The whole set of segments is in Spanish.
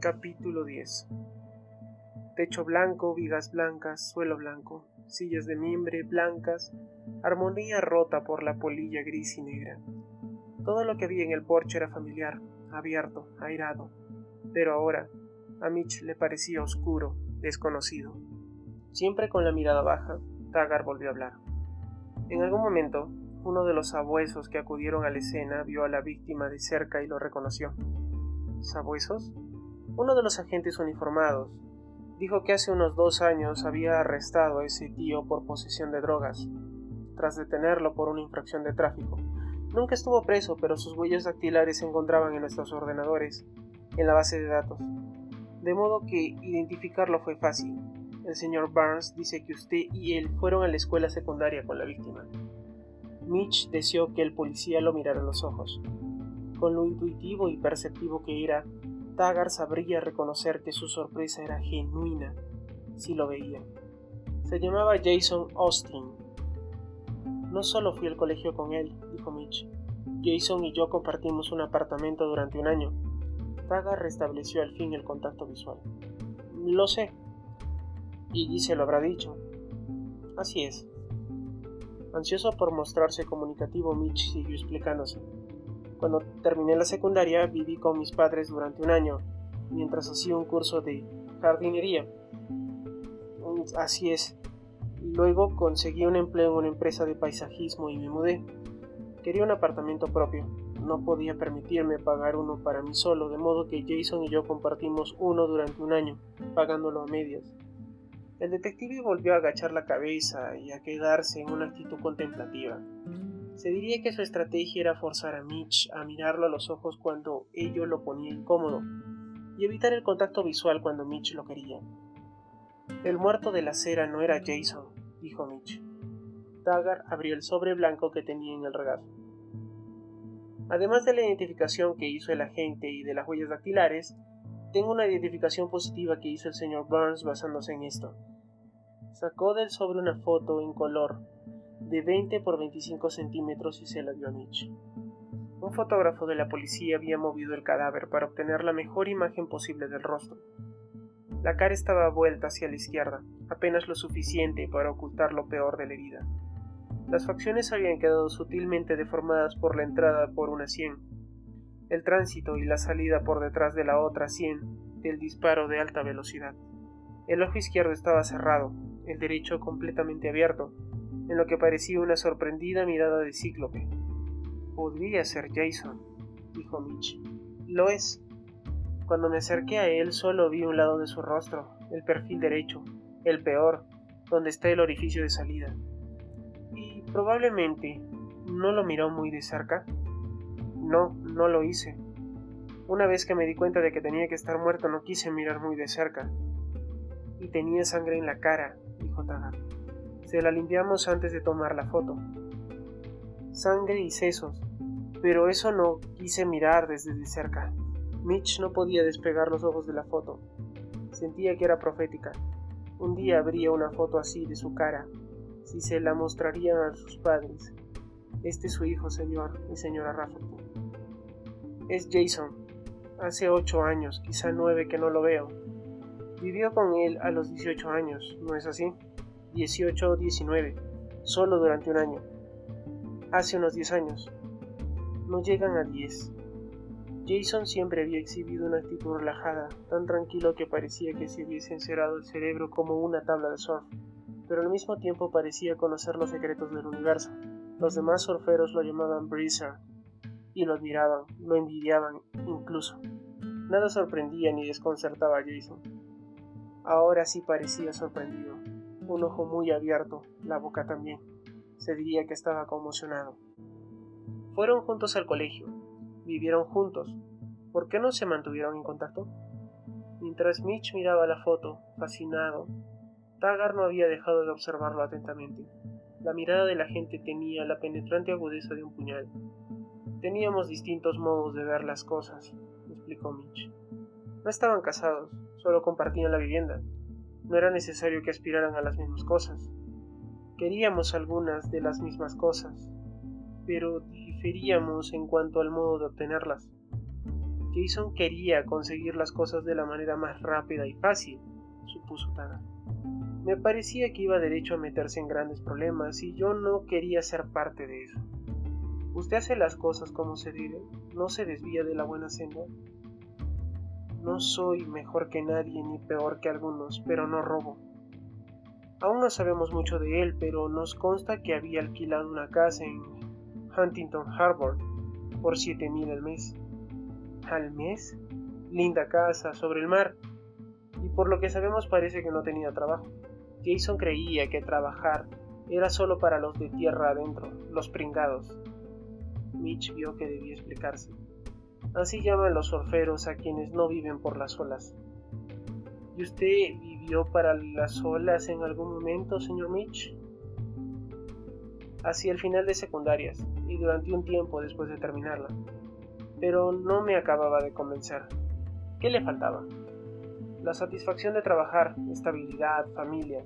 Capítulo 10 Techo blanco, vigas blancas, suelo blanco, sillas de mimbre blancas, armonía rota por la polilla gris y negra. Todo lo que había en el porche era familiar, abierto, airado, pero ahora a Mitch le parecía oscuro, desconocido. Siempre con la mirada baja, Tagar volvió a hablar. En algún momento, uno de los sabuesos que acudieron a la escena vio a la víctima de cerca y lo reconoció. ¿Sabuesos? Uno de los agentes uniformados dijo que hace unos dos años había arrestado a ese tío por posesión de drogas, tras detenerlo por una infracción de tráfico. Nunca estuvo preso, pero sus huellas dactilares se encontraban en nuestros ordenadores, en la base de datos. De modo que identificarlo fue fácil. El señor Barnes dice que usted y él fueron a la escuela secundaria con la víctima. Mitch deseó que el policía lo mirara a los ojos. Con lo intuitivo y perceptivo que era, Taggart sabría reconocer que su sorpresa era genuina si lo veía. Se llamaba Jason Austin. No solo fui al colegio con él, dijo Mitch. Jason y yo compartimos un apartamento durante un año. Taggart restableció al fin el contacto visual. Lo sé. Y se lo habrá dicho. Así es. Ansioso por mostrarse comunicativo, Mitch siguió explicándose. Cuando terminé la secundaria viví con mis padres durante un año, mientras hacía un curso de jardinería. Mm, así es. Luego conseguí un empleo en una empresa de paisajismo y me mudé. Quería un apartamento propio. No podía permitirme pagar uno para mí solo, de modo que Jason y yo compartimos uno durante un año, pagándolo a medias. El detective volvió a agachar la cabeza y a quedarse en una actitud contemplativa. Se diría que su estrategia era forzar a Mitch a mirarlo a los ojos cuando ello lo ponía incómodo y evitar el contacto visual cuando Mitch lo quería. El muerto de la acera no era Jason, dijo Mitch. Taggart abrió el sobre blanco que tenía en el regazo. Además de la identificación que hizo el agente y de las huellas dactilares, tengo una identificación positiva que hizo el señor Burns basándose en esto. Sacó del sobre una foto en color de 20 por 25 centímetros y se la dio a Mitch. Un fotógrafo de la policía había movido el cadáver para obtener la mejor imagen posible del rostro. La cara estaba vuelta hacia la izquierda, apenas lo suficiente para ocultar lo peor de la herida. Las facciones habían quedado sutilmente deformadas por la entrada por una sien, el tránsito y la salida por detrás de la otra sien del disparo de alta velocidad. El ojo izquierdo estaba cerrado, el derecho completamente abierto, en lo que parecía una sorprendida mirada de cíclope. Podría ser Jason, dijo Mitch. Lo es. Cuando me acerqué a él solo vi un lado de su rostro, el perfil derecho, el peor, donde está el orificio de salida. Y probablemente no lo miró muy de cerca. No, no lo hice. Una vez que me di cuenta de que tenía que estar muerto no quise mirar muy de cerca. Y tenía sangre en la cara, dijo Tagar. Se la limpiamos antes de tomar la foto. Sangre y sesos, pero eso no quise mirar desde de cerca. Mitch no podía despegar los ojos de la foto. Sentía que era profética. Un día habría una foto así de su cara, si se la mostrarían a sus padres. Este es su hijo, señor y señora Rafferty. Es Jason. Hace ocho años, quizá nueve que no lo veo. Vivió con él a los 18 años, ¿no es así? 18 o 19, solo durante un año. Hace unos 10 años. No llegan a 10. Jason siempre había exhibido una actitud relajada, tan tranquilo que parecía que se hubiese encerrado el cerebro como una tabla de surf, pero al mismo tiempo parecía conocer los secretos del universo. Los demás surferos lo llamaban Breezer, y lo admiraban, lo envidiaban incluso. Nada sorprendía ni desconcertaba a Jason. Ahora sí parecía sorprendido un ojo muy abierto, la boca también. Se diría que estaba conmocionado. Fueron juntos al colegio, vivieron juntos. ¿Por qué no se mantuvieron en contacto? Mientras Mitch miraba la foto, fascinado, Taggart no había dejado de observarlo atentamente. La mirada de la gente tenía la penetrante agudeza de un puñal. Teníamos distintos modos de ver las cosas, explicó Mitch. No estaban casados, solo compartían la vivienda, no era necesario que aspiraran a las mismas cosas. Queríamos algunas de las mismas cosas, pero diferíamos en cuanto al modo de obtenerlas. Jason quería conseguir las cosas de la manera más rápida y fácil, supuso Taga. Me parecía que iba derecho a meterse en grandes problemas y yo no quería ser parte de eso. Usted hace las cosas como se debe, no se desvía de la buena senda. No soy mejor que nadie ni peor que algunos, pero no robo. Aún no sabemos mucho de él, pero nos consta que había alquilado una casa en Huntington Harbor por siete mil al mes. ¿Al mes? Linda casa, sobre el mar. Y por lo que sabemos parece que no tenía trabajo. Jason creía que trabajar era solo para los de tierra adentro, los pringados. Mitch vio que debía explicarse. Así llaman los orferos a quienes no viven por las olas. ¿Y usted vivió para las olas en algún momento, señor Mitch? Hacia el final de secundarias y durante un tiempo después de terminarla. Pero no me acababa de convencer. ¿Qué le faltaba? La satisfacción de trabajar, estabilidad, familia.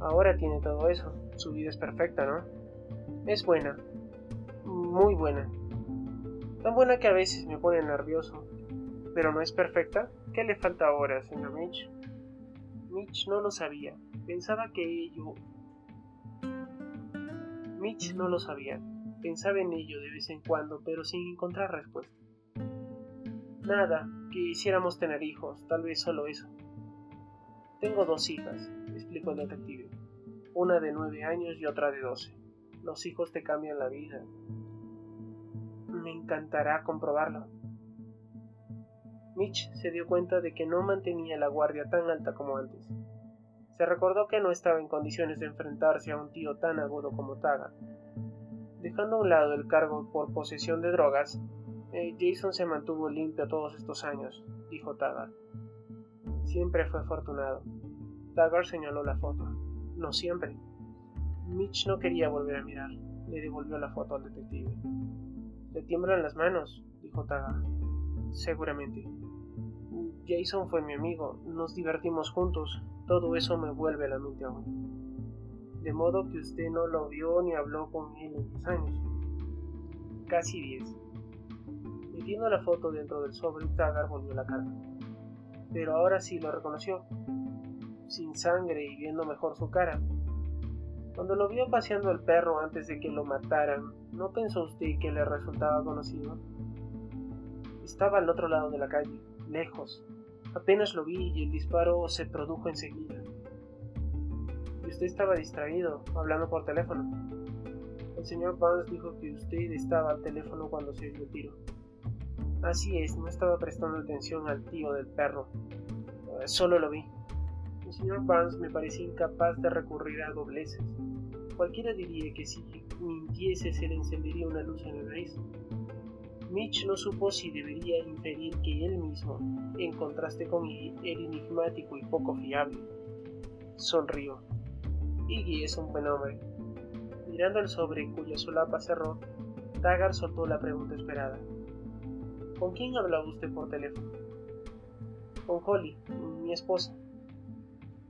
Ahora tiene todo eso. Su vida es perfecta, ¿no? Es buena. Muy buena. Tan buena que a veces me pone nervioso. Pero no es perfecta. ¿Qué le falta ahora, señor Mitch? Mitch no lo sabía. Pensaba que ello... Mitch no lo sabía. Pensaba en ello de vez en cuando, pero sin encontrar respuesta. Nada, quisiéramos tener hijos, tal vez solo eso. Tengo dos hijas, explicó el detective. Una de nueve años y otra de doce. Los hijos te cambian la vida. Me encantará comprobarlo. Mitch se dio cuenta de que no mantenía la guardia tan alta como antes. Se recordó que no estaba en condiciones de enfrentarse a un tío tan agudo como Taga. Dejando a un lado el cargo por posesión de drogas, eh, Jason se mantuvo limpio todos estos años, dijo Taggart. Siempre fue afortunado. Taggart señaló la foto. No siempre. Mitch no quería volver a mirar. Le devolvió la foto al detective. Le tiemblan las manos, dijo Taggart. Seguramente. Jason fue mi amigo, nos divertimos juntos, todo eso me vuelve a la mente aún. De modo que usted no lo vio ni habló con él en 10 años. Casi 10. Metiendo la foto dentro del sobre, Tagar volvió la cara. Pero ahora sí lo reconoció, sin sangre y viendo mejor su cara. Cuando lo vio paseando al perro antes de que lo mataran, ¿no pensó usted que le resultaba conocido? Estaba al otro lado de la calle, lejos, Apenas lo vi y el disparo se produjo enseguida. Y usted estaba distraído, hablando por teléfono. El señor Barnes dijo que usted estaba al teléfono cuando se dio tiro. Así es, no estaba prestando atención al tío del perro. Eh, solo lo vi. El señor Barnes me parecía incapaz de recurrir a dobleces. Cualquiera diría que si mintiese se le encendería una luz en el nariz. Mitch no supo si debería inferir que él mismo, en contraste con Iggy, era enigmático y poco fiable. Sonrió. Iggy es un buen hombre. Mirando el sobre cuya solapa cerró, Taggart soltó la pregunta esperada. ¿Con quién hablaba usted por teléfono? Con Holly, mi esposa.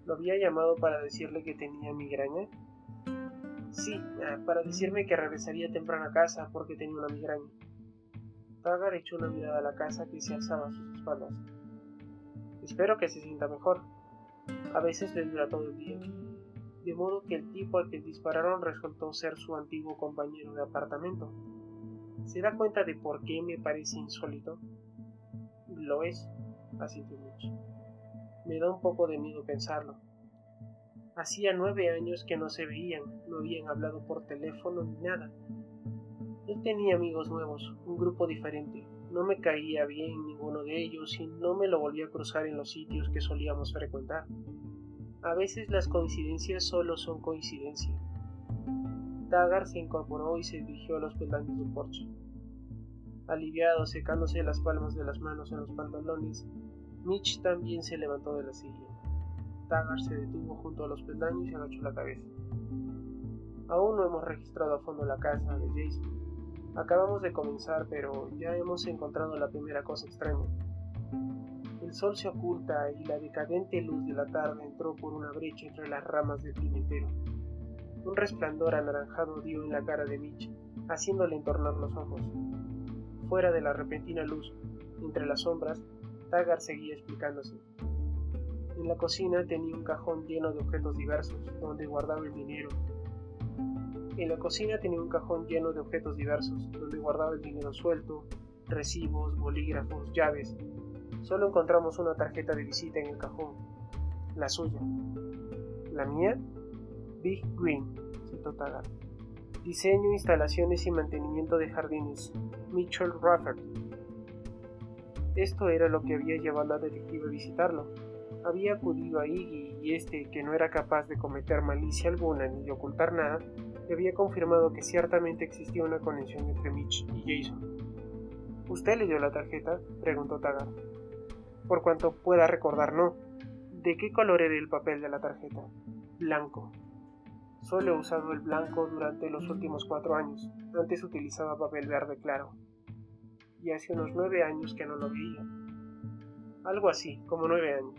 ¿Lo había llamado para decirle que tenía migraña? Sí, ah, para decirme que regresaría temprano a casa porque tenía una migraña. Tagar echó una mirada a la casa que se alzaba a sus espaldas. Espero que se sienta mejor. A veces le dura todo el día. De modo que el tipo al que dispararon resultó ser su antiguo compañero de apartamento. ¿Se da cuenta de por qué me parece insólito? Lo es, asintió Mitch. Me da un poco de miedo pensarlo. Hacía nueve años que no se veían, no habían hablado por teléfono ni nada. Él tenía amigos nuevos, un grupo diferente. No me caía bien ninguno de ellos y no me lo volví a cruzar en los sitios que solíamos frecuentar. A veces las coincidencias solo son coincidencia. Taggart se incorporó y se dirigió a los peldaños del porche. Aliviado, secándose las palmas de las manos en los pantalones, Mitch también se levantó de la silla. Taggart se detuvo junto a los peldaños y agachó la cabeza. Aún no hemos registrado a fondo la casa de Jason. Acabamos de comenzar, pero ya hemos encontrado la primera cosa extraña. El sol se oculta y la decadente luz de la tarde entró por una brecha entre las ramas del pimentero. Un resplandor anaranjado dio en la cara de Mitch, haciéndole entornar los ojos. Fuera de la repentina luz, Entre las sombras, Taggart seguía explicándose. En la cocina tenía un cajón lleno de objetos diversos, donde guardaba el dinero. En la cocina tenía un cajón lleno de objetos diversos, donde guardaba el dinero suelto, recibos, bolígrafos, llaves. Solo encontramos una tarjeta de visita en el cajón, la suya. ¿La mía? Big Green, citó Taggart. Diseño, instalaciones y mantenimiento de jardines. Mitchell Rafferty. Esto era lo que había llevado al detective a visitarlo. Había acudido a Iggy y este, que no era capaz de cometer malicia alguna ni de ocultar nada, le había confirmado que ciertamente existía una conexión entre Mitch y Jason. ¿Usted le dio la tarjeta? preguntó Taggart. Por cuanto pueda recordar, no. ¿De qué color era el papel de la tarjeta? Blanco. Solo he usado el blanco durante los últimos cuatro años. Antes utilizaba papel verde claro. Y hace unos nueve años que no lo veía. Algo así, como nueve años.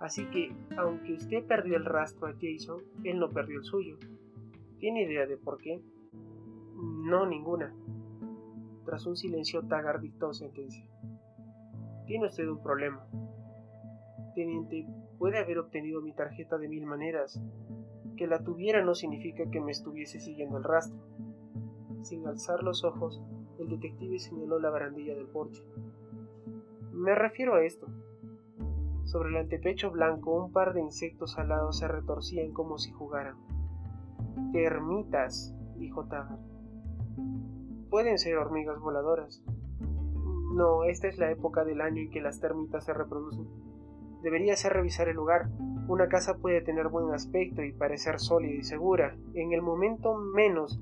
Así que, aunque usted perdió el rastro a Jason, él no perdió el suyo. ¿Tiene idea de por qué? No, ninguna. Tras un silencio, Taggart dictó sentencia. Tiene usted un problema. Teniente, puede haber obtenido mi tarjeta de mil maneras, que la tuviera no significa que me estuviese siguiendo el rastro. Sin alzar los ojos, el detective señaló la barandilla del porche. Me refiero a esto. Sobre el antepecho blanco un par de insectos alados se retorcían como si jugaran. Termitas, dijo Taggart. Pueden ser hormigas voladoras. No, esta es la época del año en que las termitas se reproducen. Debería ser revisar el lugar. Una casa puede tener buen aspecto y parecer sólida y segura. En el momento menos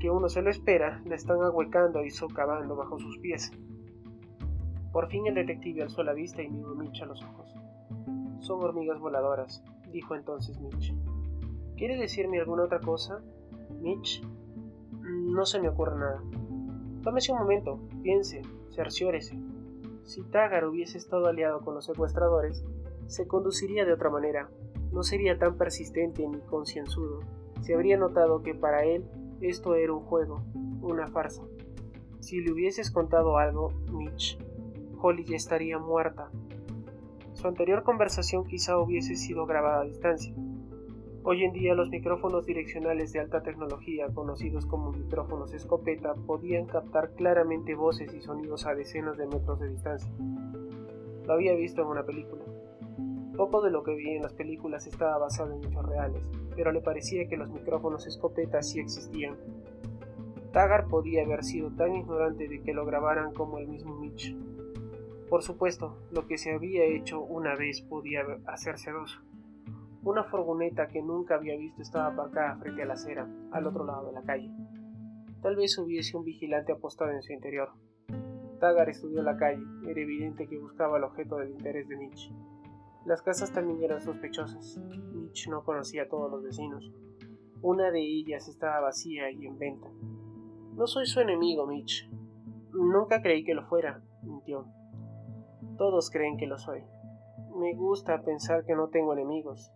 que uno se lo espera, la están ahuecando y socavando bajo sus pies. Por fin el detective alzó la vista y miró a Mitch a los ojos. Son hormigas voladoras, dijo entonces Mitch. ¿Quiere decirme alguna otra cosa? Mitch. No se me ocurre nada. Tómese un momento, piense, cerciórese. Si Taggart hubiese estado aliado con los secuestradores, se conduciría de otra manera. No sería tan persistente ni concienzudo. Se habría notado que para él esto era un juego, una farsa. Si le hubieses contado algo, Mitch, Holly ya estaría muerta. Su anterior conversación quizá hubiese sido grabada a distancia. Hoy en día los micrófonos direccionales de alta tecnología, conocidos como micrófonos escopeta, podían captar claramente voces y sonidos a decenas de metros de distancia. Lo había visto en una película. Poco de lo que vi en las películas estaba basado en hechos reales, pero le parecía que los micrófonos escopeta sí existían. Taggart podía haber sido tan ignorante de que lo grabaran como el mismo Mitch. Por supuesto, lo que se había hecho una vez podía hacerse dos. Una furgoneta que nunca había visto estaba aparcada frente a la acera, al otro lado de la calle. Tal vez hubiese un vigilante apostado en su interior. Taggart estudió la calle, era evidente que buscaba el objeto del interés de Mitch. Las casas también eran sospechosas. Mitch no conocía a todos los vecinos. Una de ellas estaba vacía y en venta. No soy su enemigo, Mitch. Nunca creí que lo fuera, mintió. Todos creen que lo soy. Me gusta pensar que no tengo enemigos.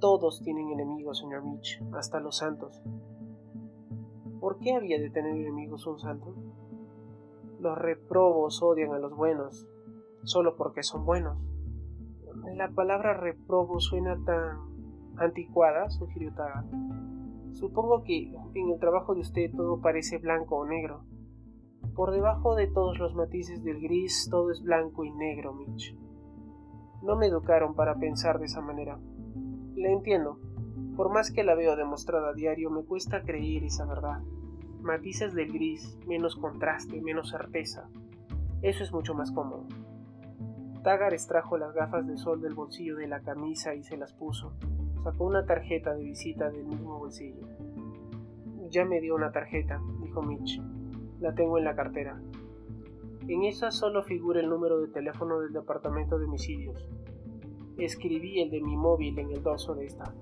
Todos tienen enemigos, señor Mitch, hasta los santos. ¿Por qué había de tener enemigos un santo? Los reprobos odian a los buenos, solo porque son buenos. La palabra reprobo suena tan anticuada, sugirió Taga. Supongo que en el trabajo de usted todo parece blanco o negro. Por debajo de todos los matices del gris todo es blanco y negro, Mitch. No me educaron para pensar de esa manera. Le entiendo. Por más que la veo demostrada a diario, me cuesta creer esa verdad. Matices del gris, menos contraste, menos certeza. Eso es mucho más cómodo. Tagar extrajo las gafas de sol del bolsillo de la camisa y se las puso. Sacó una tarjeta de visita del mismo bolsillo. Ya me dio una tarjeta, dijo Mitch. La tengo en la cartera. En esa solo figura el número de teléfono del departamento de homicidios. Escribí el de mi móvil en el dorso de esta.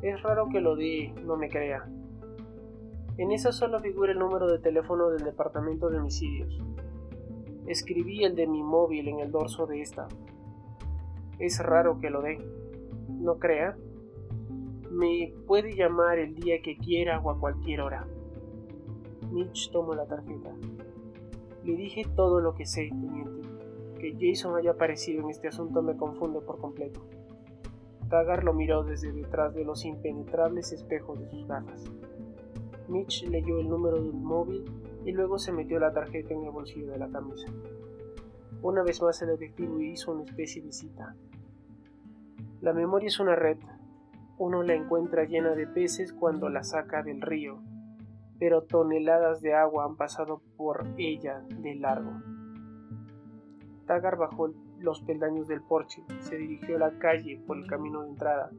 Es raro que lo dé, no me crea. En esa solo figura el número de teléfono del departamento de homicidios. Escribí el de mi móvil en el dorso de esta. Es raro que lo dé. ¿No crea? Me puede llamar el día que quiera o a cualquier hora. Mitch tomó la tarjeta. Le dije todo lo que sé, teniente. Que Jason haya aparecido en este asunto me confunde por completo. Taggart lo miró desde detrás de los impenetrables espejos de sus gafas. Mitch leyó el número del móvil y luego se metió la tarjeta en el bolsillo de la camisa. Una vez más el detective hizo una especie de cita. La memoria es una red. Uno la encuentra llena de peces cuando la saca del río, pero toneladas de agua han pasado por ella de largo. Taggart bajó los peldaños del porche, se dirigió a la calle por el camino de entrada.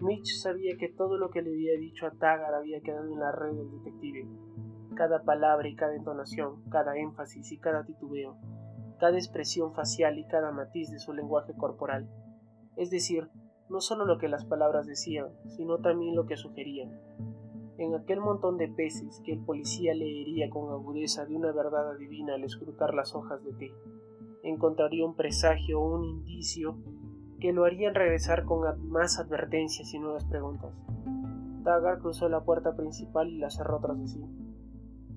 Mitch sabía que todo lo que le había dicho a Taggart había quedado en la red del detective. Cada palabra y cada entonación, cada énfasis y cada titubeo, cada expresión facial y cada matiz de su lenguaje corporal. Es decir, no solo lo que las palabras decían, sino también lo que sugerían. En aquel montón de peces que el policía leería con agudeza de una verdad adivina al escrutar las hojas de té encontraría un presagio o un indicio que lo harían regresar con más advertencias y nuevas preguntas. Taggart cruzó la puerta principal y la cerró tras de sí.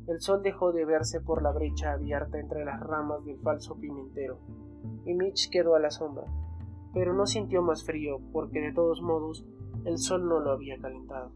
El sol dejó de verse por la brecha abierta entre las ramas del falso pimentero, y Mitch quedó a la sombra, pero no sintió más frío porque de todos modos el sol no lo había calentado.